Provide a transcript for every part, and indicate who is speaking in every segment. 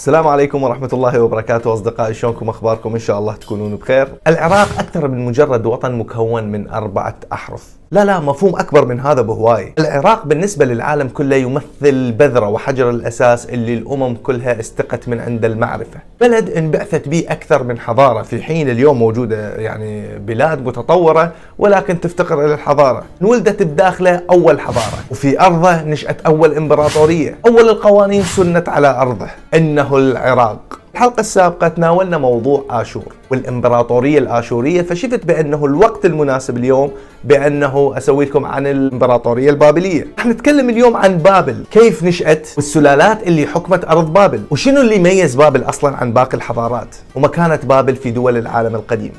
Speaker 1: السلام عليكم ورحمة الله وبركاته أصدقائي شلونكم؟ أخباركم؟ إن شاء الله تكونون بخير. العراق أكثر من مجرد وطن مكون من أربعة أحرف. لا لا مفهوم أكبر من هذا بهواي العراق بالنسبة للعالم كله يمثل بذرة وحجر الأساس اللي الأمم كلها استقت من عند المعرفة. بلد انبعثت به أكثر من حضارة. في حين اليوم موجودة يعني بلاد متطورة ولكن تفتقر إلى الحضارة. انولدت بداخله أول حضارة وفي أرضه نشأت أول إمبراطورية. أول القوانين سنت على أرضه. إنه العراق. الحلقة السابقة تناولنا موضوع آشور والإمبراطورية الآشورية فشفت بأنه الوقت المناسب اليوم بأنه أسوي لكم عن الإمبراطورية البابلية. رح نتكلم اليوم عن بابل كيف نشأت والسلالات اللي حكمت أرض بابل وشنو اللي يميز بابل أصلا عن باقي الحضارات؟ ومكانة بابل في دول العالم القديم؟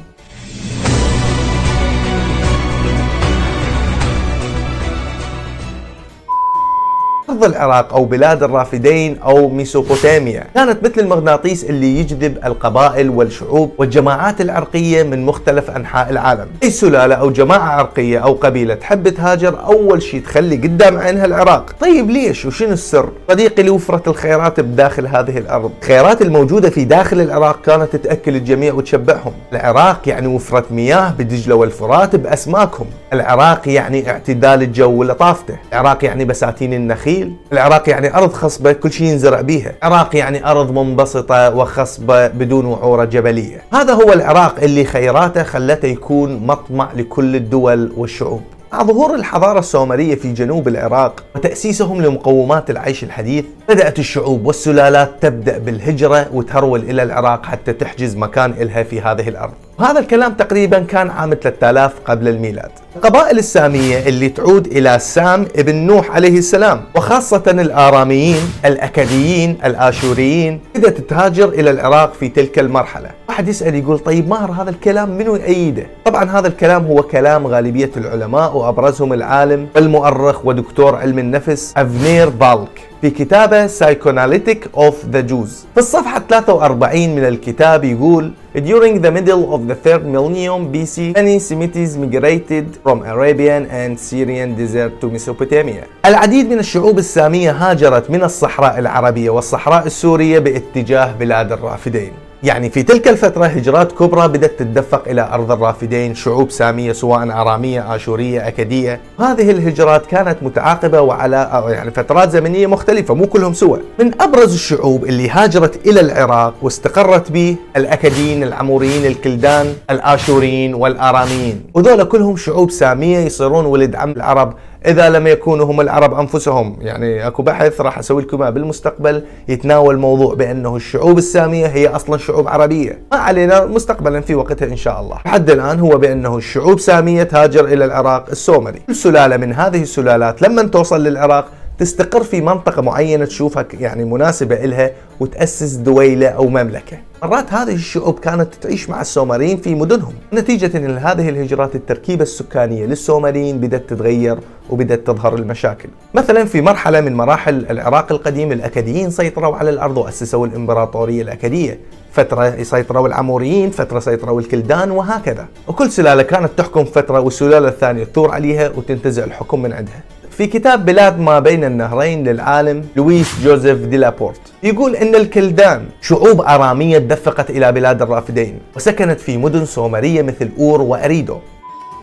Speaker 1: أرض العراق أو بلاد الرافدين أو ميسوبوتاميا. كانت مثل المغناطيس اللي يجذب القبائل والشعوب والجماعات العرقية من مختلف أنحاء العالم. أي سلالة أو جماعة عرقية أو قبيلة تحب تهاجر أول شيء تخلي قدام عينها العراق. طيب ليش؟ وشنو السر؟ صديقي لوفرة الخيرات بداخل هذه الأرض. الخيرات الموجودة في داخل العراق كانت تأكل الجميع وتشبعهم. العراق يعني وفرة مياه بدجلة والفرات بأسماكهم. العراق يعني اعتدال الجو ولطافته. العراق يعني بساتين النخيل النخيل العراق يعني أرض خصبة كل شيء ينزرع بيها. العراق يعني أرض منبسطة وخصبة بدون وعورة جبلية. هذا هو العراق اللي خيراته خلته يكون مطمع لكل الدول والشعوب. مع ظهور الحضارة السومرية في جنوب العراق وتأسيسهم لمقومات العيش الحديث بدأت الشعوب والسلالات تبدأ بالهجرة وتهرول إلى العراق حتى تحجز مكان إلها في هذه الأرض. وهذا الكلام تقريبا كان عام 3000 قبل الميلاد. القبائل السامية اللي تعود إلى سام ابن نوح عليه السلام وخاصة الآراميين الأكديين الآشوريين. بدأت تهاجر إلى العراق في تلك المرحلة. واحد يسأل يقول طيب ماهر هذا الكلام؟ منو يأيده طبعا هذا الكلام هو كلام غالبية العلماء وأبرزهم العالم والمؤرخ ودكتور علم النفس أفنير بالك. في كتابه Psychoanalytic of the Jews في الصفحة 43 من الكتاب يقول During the middle of the third millennium BC, many Semites migrated from Arabian and Syrian desert to Mesopotamia. العديد من الشعوب السامية هاجرت من الصحراء العربية والصحراء السورية باتجاه بلاد الرافدين. يعني في تلك الفترة هجرات كبرى بدأت تتدفق إلى أرض الرافدين شعوب سامية سواء أرامية آشورية أكدية هذه الهجرات كانت متعاقبة وعلى يعني فترات زمنية مختلفة مو كلهم سوا من أبرز الشعوب اللي هاجرت إلى العراق واستقرت به الأكديين العموريين الكلدان الآشوريين والآراميين. وذولا كلهم شعوب سامية يصيرون ولد عم العرب إذا لم يكونوا هم العرب أنفسهم. يعني أكو بحث راح أسوي لكم بالمستقبل يتناول موضوع بأنه الشعوب السامية هي أصلا شعوب عربية. ما علينا مستقبلا في وقتها إن شاء الله. لحد الآن هو بأنه الشعوب سامية تهاجر إلى العراق السومري. كل سلالة من هذه السلالات لما توصل للعراق تستقر في منطقة معينة تشوفها يعني مناسبة إلها وتأسس دويلة أو مملكة. مرات هذه الشعوب كانت تعيش مع السومريين في مدنهم. نتيجة لهذه الهجرات التركيبة السكانية للسومريين بدأت تتغير وبدأت تظهر المشاكل. مثلا في مرحلة من مراحل العراق القديم الأكديين سيطروا على الأرض وأسسوا الإمبراطورية الأكدية فترة سيطروا العموريين فترة سيطروا الكلدان وهكذا. وكل سلالة كانت تحكم فترة والسلالة الثانية تثور عليها وتنتزع الحكم من عندها. في كتاب بلاد ما بين النهرين للعالم لويس جوزيف دي لابورت. يقول إن الكلدان شعوب أرامية تدفقت إلى بلاد الرافدين وسكنت في مدن سومرية مثل أور وأريدو.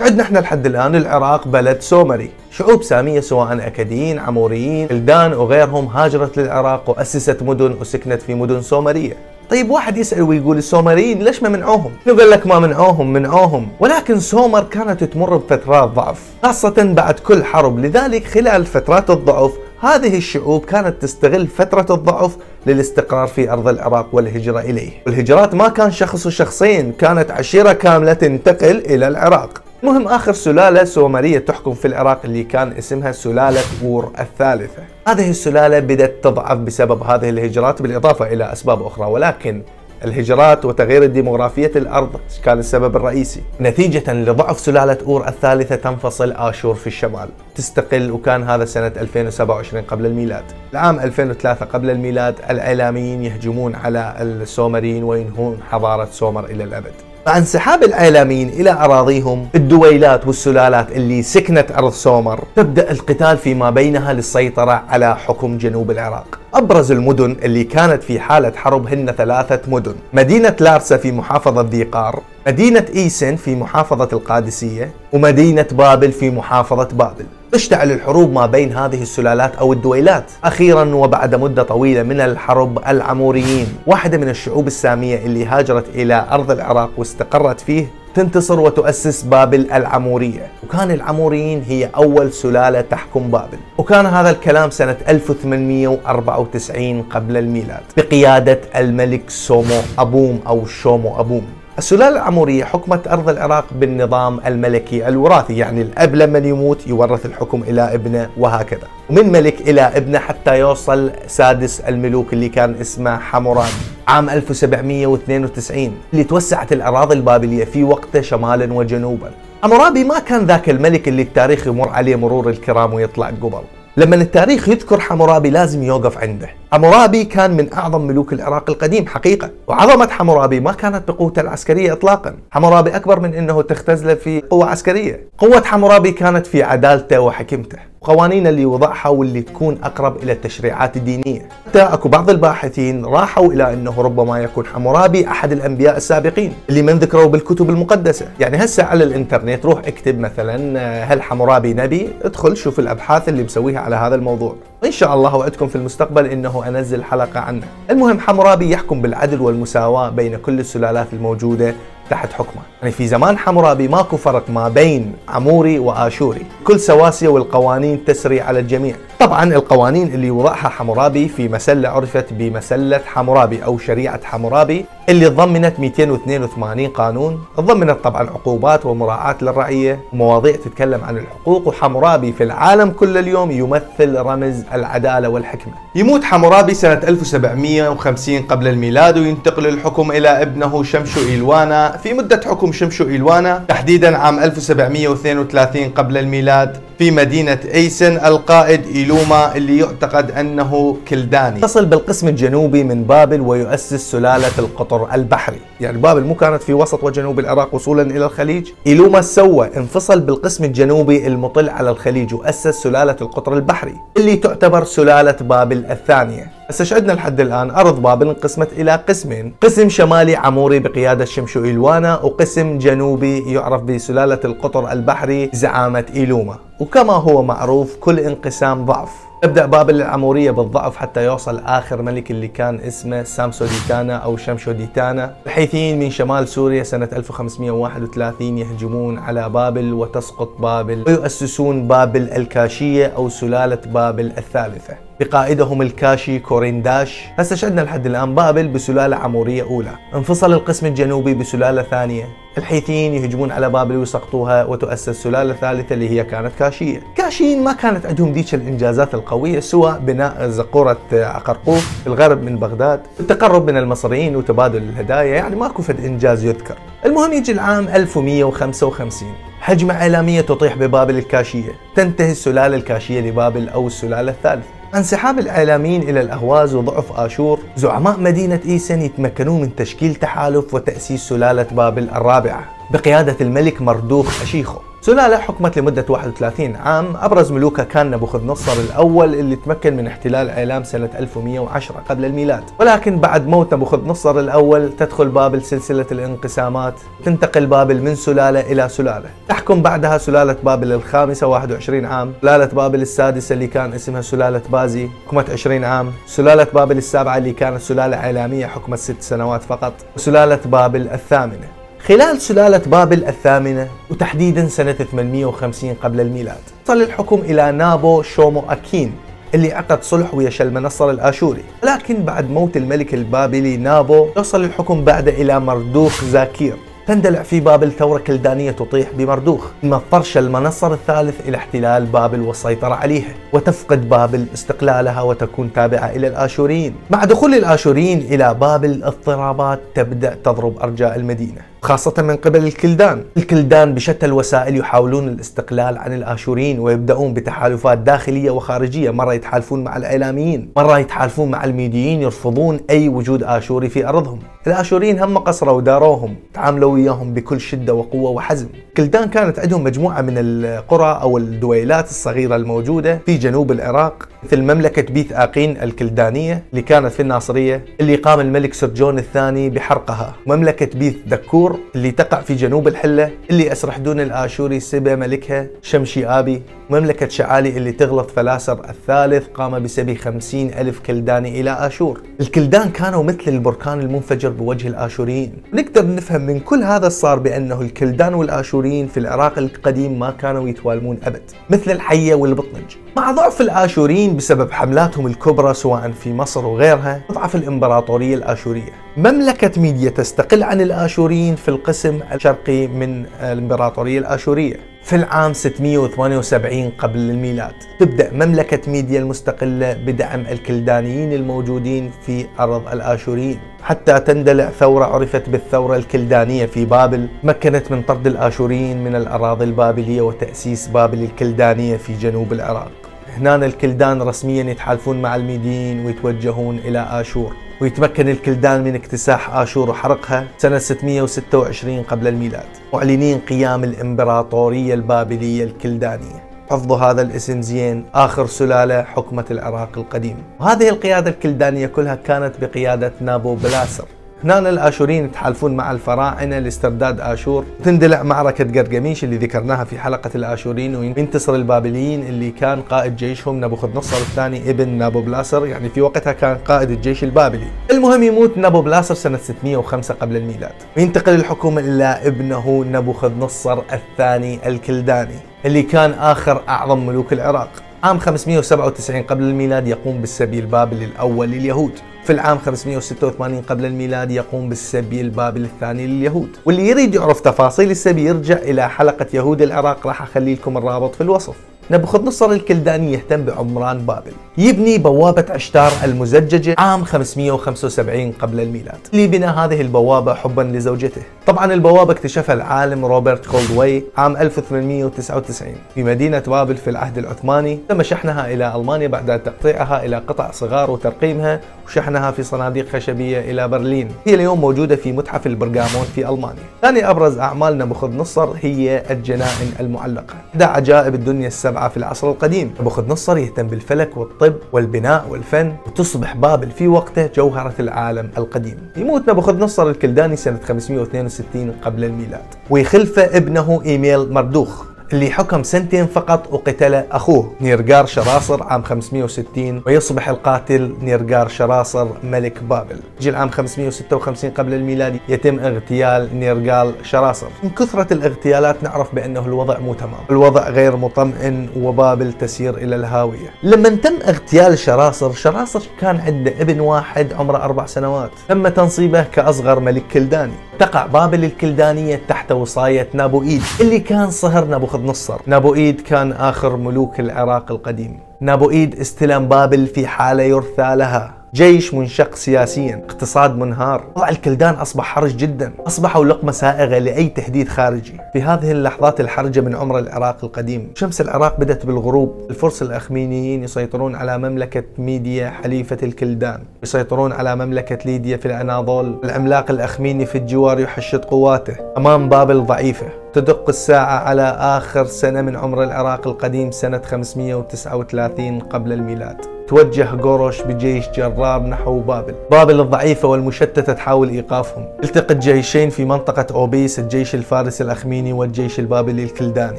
Speaker 1: عندنا إحنا لحد الآن العراق بلد سومري. شعوب سامية سواء اكديين عموريين كلدان وغيرهم هاجرت للعراق وأسست مدن وسكنت في مدن سومرية. طيب واحد يسأل ويقول السومريين ليش ما منعوهم؟ نقول لك ما منعوهم منعوهم. ولكن سومر كانت تمر بفترات ضعف خاصة بعد كل حرب. لذلك خلال فترات الضعف هذه الشعوب كانت تستغل فترة الضعف للاستقرار في أرض العراق والهجرة إليه. والهجرات ما كان شخص وشخصين كانت عشيرة كاملة تنتقل إلى العراق. مهم آخر سلالة سومرية تحكم في العراق اللي كان اسمها سلالة أور الثالثة. هذه السلالة بدأت تضعف بسبب هذه الهجرات بالإضافة إلى أسباب أخرى ولكن الهجرات وتغيير الديمغرافية الأرض كان السبب الرئيسي. نتيجة لضعف سلالة أور الثالثة تنفصل آشور في الشمال. تستقل وكان هذا سنة 2027 قبل الميلاد. العام 2003 قبل الميلاد العيلاميين يهجمون على السومريين وينهون حضارة سومر إلى الأبد. مع انسحاب العيلاميين إلى أراضيهم الدويلات والسلالات اللي سكنت أرض سومر تبدأ القتال فيما بينها للسيطرة على حكم جنوب العراق. أبرز المدن اللي كانت في حالة حرب هن ثلاثة مدن مدينة لارسا في محافظة ذي قار مدينة إيسن في محافظة القادسية ومدينة بابل في محافظة بابل. تشتعل الحروب ما بين هذه السلالات أو الدويلات. أخيرا وبعد مدة طويلة من الحرب العموريين واحدة من الشعوب السامية اللي هاجرت إلى أرض العراق واستقرت فيه تنتصر وتؤسس بابل العمورية. وكان العموريين هي أول سلالة تحكم بابل. وكان هذا الكلام سنة 1894 قبل الميلاد بقيادة الملك سومو أبوم أو شومو أبوم. السلالة العمورية حكمت أرض العراق بالنظام الملكي الوراثي يعني الأب لما يموت يورث الحكم إلى ابنه وهكذا. ومن ملك إلى ابنه حتى يوصل سادس الملوك اللي كان اسمه حمورابي عام 1792 اللي توسعت الأراضي البابلية في وقته شمالا وجنوبا. حمورابي ما كان ذاك الملك اللي التاريخ يمر عليه مرور الكرام ويطلع قبل. لما التاريخ يذكر حمورابي لازم يوقف عنده. حمورابي كان من أعظم ملوك العراق القديم حقيقة. وعظمة حمورابي ما كانت بقوته العسكرية إطلاقا. حمورابي أكبر من أنه تختزله في قوة عسكرية. قوة حمورابي كانت في عدالته وحكمته. وقوانين اللي وضعها واللي تكون أقرب إلى التشريعات الدينية. حتى أكو بعض الباحثين راحوا إلى أنه ربما يكون حمورابي أحد الأنبياء السابقين اللي من ذكروا بالكتب المقدسة. يعني هسه على الإنترنت روح اكتب مثلا هل حمورابي نبي؟ ادخل شوف الأبحاث اللي مسويها على هذا الموضوع. وإن شاء الله وعدكم في المستقبل أنه أنزل حلقة عنه. المهم حمورابي يحكم بالعدل والمساواة بين كل السلالات الموجودة تحت حكمه. يعني في زمان حمورابي ماكو فرق ما بين عموري وآشوري. كل سواسية والقوانين تسري على الجميع. طبعا القوانين اللي وضعها حمورابي في مسلة عرفت بمسلة حمورابي أو شريعة حمورابي اللي ضمنت 282 قانون ضمنت طبعا عقوبات ومراعاة للرعية ومواضيع تتكلم عن الحقوق وحمورابي في العالم كل اليوم يمثل رمز العدالة والحكمة. يموت حمورابي سنة 1750 قبل الميلاد وينتقل الحكم إلى ابنه شمشو إيلوانا في مدة حكم شمشو إيلوانا تحديدا عام 1732 قبل الميلاد في مدينة أيسن القائد إيلوما اللي يعتقد أنه كلداني. تصل بالقسم الجنوبي من بابل ويؤسس سلالة القطر البحري. يعني بابل مو كانت في وسط وجنوب العراق وصولا إلى الخليج؟ إيلوما سوى انفصل بالقسم الجنوبي المطل على الخليج وأسس سلالة القطر البحري اللي تعتبر سلالة بابل الثانية. هسه إيش عندنا لحد الآن؟ أرض بابل انقسمت إلى قسمين. قسم شمالي عموري بقيادة شمشو ايلوانا وقسم جنوبي يعرف بسلالة القطر البحري زعامة ايلوما وكما هو معروف كل انقسام ضعف. تبدأ بابل العمورية بالضعف حتى يوصل آخر ملك اللي كان اسمه سامسو ديتانا أو شمشو ديتانا الحيثيين من شمال سوريا سنة 1531 يهجمون على بابل وتسقط بابل ويؤسسون بابل الكاشية أو سلالة بابل الثالثة. بقائدهم الكاشي كورينداش. هسه شدنا لحد الآن بابل بسلالة عمورية أولى. انفصل القسم الجنوبي بسلالة ثانية. الحيثيين يهجمون على بابل ويسقطوها وتؤسس سلالة ثالثة اللي هي كانت كاشية كاشيين ما كانت عندهم ديك الإنجازات القوية سوى بناء زقورة عقرقوف في الغرب من بغداد. التقرب من المصريين وتبادل الهدايا يعني ماكو فد إنجاز يذكر. المهم يجي العام 1155 هجمة إعلامية تطيح ببابل الكاشية. تنتهي السلالة الكاشية لبابل أو السلالة الثالثة. انسحاب العيلاميين إلى الأهواز وضعف آشور زعماء مدينة إيسن يتمكنون من تشكيل تحالف وتأسيس سلالة بابل الرابعة. بقيادة الملك مردوخ أشيخو. سلالة حكمت لمدة 31 عام أبرز ملوكها كان نبوخذ نصر الأول اللي تمكن من احتلال عيلام سنة 1110 قبل الميلاد. ولكن بعد موت نبوخذ نصر الأول تدخل بابل سلسلة الانقسامات تنتقل بابل من سلالة إلى سلالة. تحكم بعدها سلالة بابل الخامسة 21 عام سلالة بابل السادسة اللي كان اسمها سلالة بازي حكمت 20 عام سلالة بابل السابعة اللي كانت سلالة عيلامية حكمت ست سنوات فقط وسلالة بابل الثامنة. خلال سلالة بابل الثامنة وتحديدا سنة 850 قبل الميلاد وصل الحكم إلى نابو شومو أكين اللي عقد صلح ويا شلمنصر الآشوري. لكن بعد موت الملك البابلي نابو يوصل الحكم بعد إلى مردوخ زاكير. تندلع في بابل ثورة كلدانية تطيح بمردوخ. ثم اضطر المنصر الثالث إلى احتلال بابل والسيطرة عليها وتفقد بابل استقلالها وتكون تابعة إلى الآشوريين. مع دخول الآشوريين إلى بابل اضطرابات تبدأ تضرب أرجاء المدينة. خاصة من قبل الكلدان. الكلدان بشتى الوسائل يحاولون الاستقلال عن الآشوريين ويبدأون بتحالفات داخلية وخارجية. مرة يتحالفون مع الإعلاميين مرة يتحالفون مع الميديين يرفضون أي وجود آشوري في أرضهم. الآشوريين هم قصروا وداروهم تعاملوا وياهم بكل شدة وقوة وحزم. كلدان كانت عندهم مجموعة من القرى أو الدويلات الصغيرة الموجودة في جنوب العراق مثل مملكة بيث آقين الكلدانية اللي كانت في الناصرية اللي قام الملك سرجون الثاني بحرقها. مملكة بيث دكور اللي تقع في جنوب الحلة اللي أسرح دون الآشوري سبى ملكها شمشي آبي مملكة شعالي اللي تغلط فلاسر الثالث قام بسبي خمسين ألف كلداني إلى آشور. الكلدان كانوا مثل البركان المنفجر بوجه الآشوريين. نقدر نفهم من كل هذا صار بأنه الكلدان والآشوريين في العراق القديم ما كانوا يتوالمون أبد مثل الحية والبطنج. مع ضعف الآشوريين بسبب حملاتهم الكبرى سواء في مصر وغيرها تضعف الإمبراطورية الآشورية. مملكة ميديا تستقل عن الآشوريين في القسم الشرقي من الإمبراطورية الآشورية في العام 678 قبل الميلاد. تبدأ مملكة ميديا المستقلة بدعم الكلدانيين الموجودين في أرض الآشوريين. حتى تندلع ثورة عرفت بالثورة الكلدانية في بابل مكنت من طرد الآشوريين من الأراضي البابلية وتأسيس بابل الكلدانية في جنوب العراق. هنا الكلدان رسميا يتحالفون مع الميديين ويتوجهون إلى آشور. ويتمكن الكلدان من اكتساح آشور وحرقها سنة 626 قبل الميلاد. معلنين قيام الإمبراطورية البابلية الكلدانية. حفظوا هذا الاسم زين آخر سلالة حكمت العراق القديم. وهذه القيادة الكلدانية كلها كانت بقيادة نابو بلاسر. هنا الاشوريين يتحالفون مع الفراعنه لاسترداد آشور؟ تندلع معركة قرقميش اللي ذكرناها في حلقة الاشوريين وينتصر البابليين اللي كان قائد جيشهم نبوخذ نصر الثاني ابن نابو بلاسر يعني في وقتها كان قائد الجيش البابلي. المهم يموت نابو بلاسر سنه 605 قبل الميلاد. وينتقل الحكومة إلى ابنه نبوخذ نصر الثاني الكلداني اللي كان آخر أعظم ملوك العراق. عام 597 قبل الميلاد يقوم بالسبي البابلي الأول لليهود. في العام 586 قبل الميلاد يقوم بالسبي البابلي الثاني لليهود. واللي يريد يعرف تفاصيل السبي يرجع إلى حلقة يهود العراق. راح أخلي لكم الرابط في الوصف. نبوخذ نصر الكلداني يهتم بعمران بابل. يبني بوابة عشتار المزججة عام 575 قبل الميلاد. لبناء هذه البوابة حبا لزوجته. طبعا البوابة اكتشفها العالم روبرت كولدوي عام 1899 في مدينة بابل في العهد العثماني تم شحنها إلى ألمانيا بعد تقطيعها إلى قطع صغار وترقيمها وشحنها في صناديق خشبية إلى برلين. هي اليوم موجودة في متحف البرغامون في ألمانيا. ثاني أبرز أعمال نبوخذ نصر هي الجنائن المعلقة. إحدى عجائب الدنيا السبعة في العصر القديم. نبوخذ نصر يهتم بالفلك والطب والبناء والفن وتصبح بابل في وقته جوهرة العالم القديم. يموت نبوخذ نصر الكلداني سنة 562 قبل الميلاد. ويخلفه ابنه إيميل مردوخ. اللي حكم سنتين فقط وقتل أخوه نيرجال شراصر عام 560 ويصبح القاتل نيرجال شراصر ملك بابل. يجي العام 556 قبل الميلاد يتم اغتيال نيرجال شراصر من كثرة الاغتيالات نعرف بأنه الوضع مو تمام. الوضع غير مطمئن وبابل تسير إلى الهاوية. لما تم اغتيال شراصر شراصر كان عنده ابن واحد عمره أربع سنوات. تم تنصيبه كأصغر ملك كلداني. تقع بابل الكلدانية تحت وصاية نابوئيد اللي كان صهر نبوخذ نصر نابوئيد كان آخر ملوك العراق القديم. نابوئيد استلم بابل في حالة يرثى لها. جيش منشق سياسيا اقتصاد منهار. وضع الكلدان أصبح حرج جدا. أصبحوا لقمة سائغة لأي تهديد خارجي. في هذه اللحظات الحرجة من عمر العراق القديم. شمس العراق بدأت بالغروب. الفرس الأخمينيين يسيطرون على مملكة ميديا حليفة الكلدان. يسيطرون على مملكة ليديا في الأناضول. العملاق الأخميني في الجوار يحشد قواته. أمام بابل ضعيفة. تدق الساعة على آخر سنة من عمر العراق القديم سنة 539 قبل الميلاد. توجه قوروش بجيش جرار نحو بابل. بابل الضعيفة والمشتتة تحاول إيقافهم. التقى الجيشين في منطقة أوبيس الجيش الفارسي الأخميني والجيش البابلي الكلداني.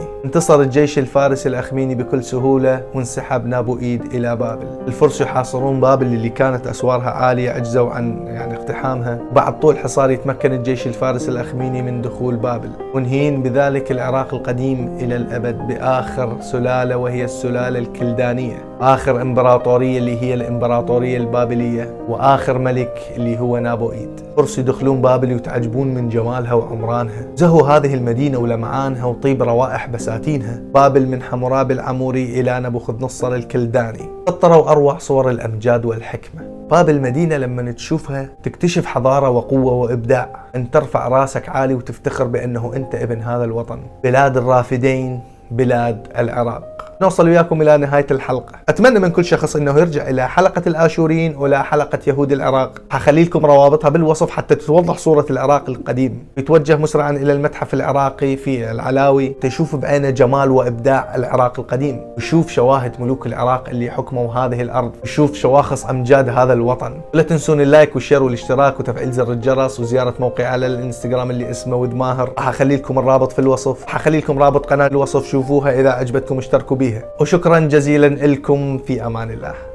Speaker 1: انتصر الجيش الفارسي الأخميني بكل سهولة وانسحب نابوئيد إلى بابل. الفرس يحاصرون بابل اللي كانت أسوارها عالية عجزوا عن يعني اقتحامها. بعد طول حصار يتمكن الجيش الفارسي الأخميني من دخول بابل. منهين بذلك العراق القديم إلى الأبد بآخر سلالة وهي السلالة الكلدانية. آخر إمبراطور الإمبراطورية اللي هي الإمبراطورية البابلية وآخر ملك اللي هو نابوئيد. فرصوا يدخلون بابل وتعجبون من جمالها وعمرانها. زهوا هذه المدينة ولمعانها وطيب روائح بساتينها. بابل من حمورابي العموري إلى نبوخذ نصر الكلداني. سطروا أروع صور الأمجاد والحكمة. بابل مدينة لما تشوفها تكتشف حضارة وقوة وإبداع. أن ترفع راسك عالي وتفتخر بأنه أنت ابن هذا الوطن. بلاد الرافدين بلاد العراق. نوصل وياكم إلى نهاية الحلقة. أتمنى من كل شخص إنه يرجع إلى حلقة الآشوريين ولا حلقة يهود العراق. حخلي لكم روابطها بالوصف حتى تتوضح صورة العراق القديم. يتوجه مسرعا إلى المتحف العراقي في العلاوي. تشوف بعينه جمال وإبداع العراق القديم. ويشوف شواهد ملوك العراق اللي حكموا هذه الأرض. ويشوف شواخص أمجاد هذا الوطن. لا تنسون ال like وال share والاشتراك وتفعيل زر الجرس وزيارة موقعي على الإنستغرام اللي اسمه ود ماهر. حخلي لكم الرابط في الوصف. حخلي لكم رابط قناة الوصف. شوفوها إذا عجبتكم اشتركوا بيها. وشكرا جزيلا لكم في أمان الله.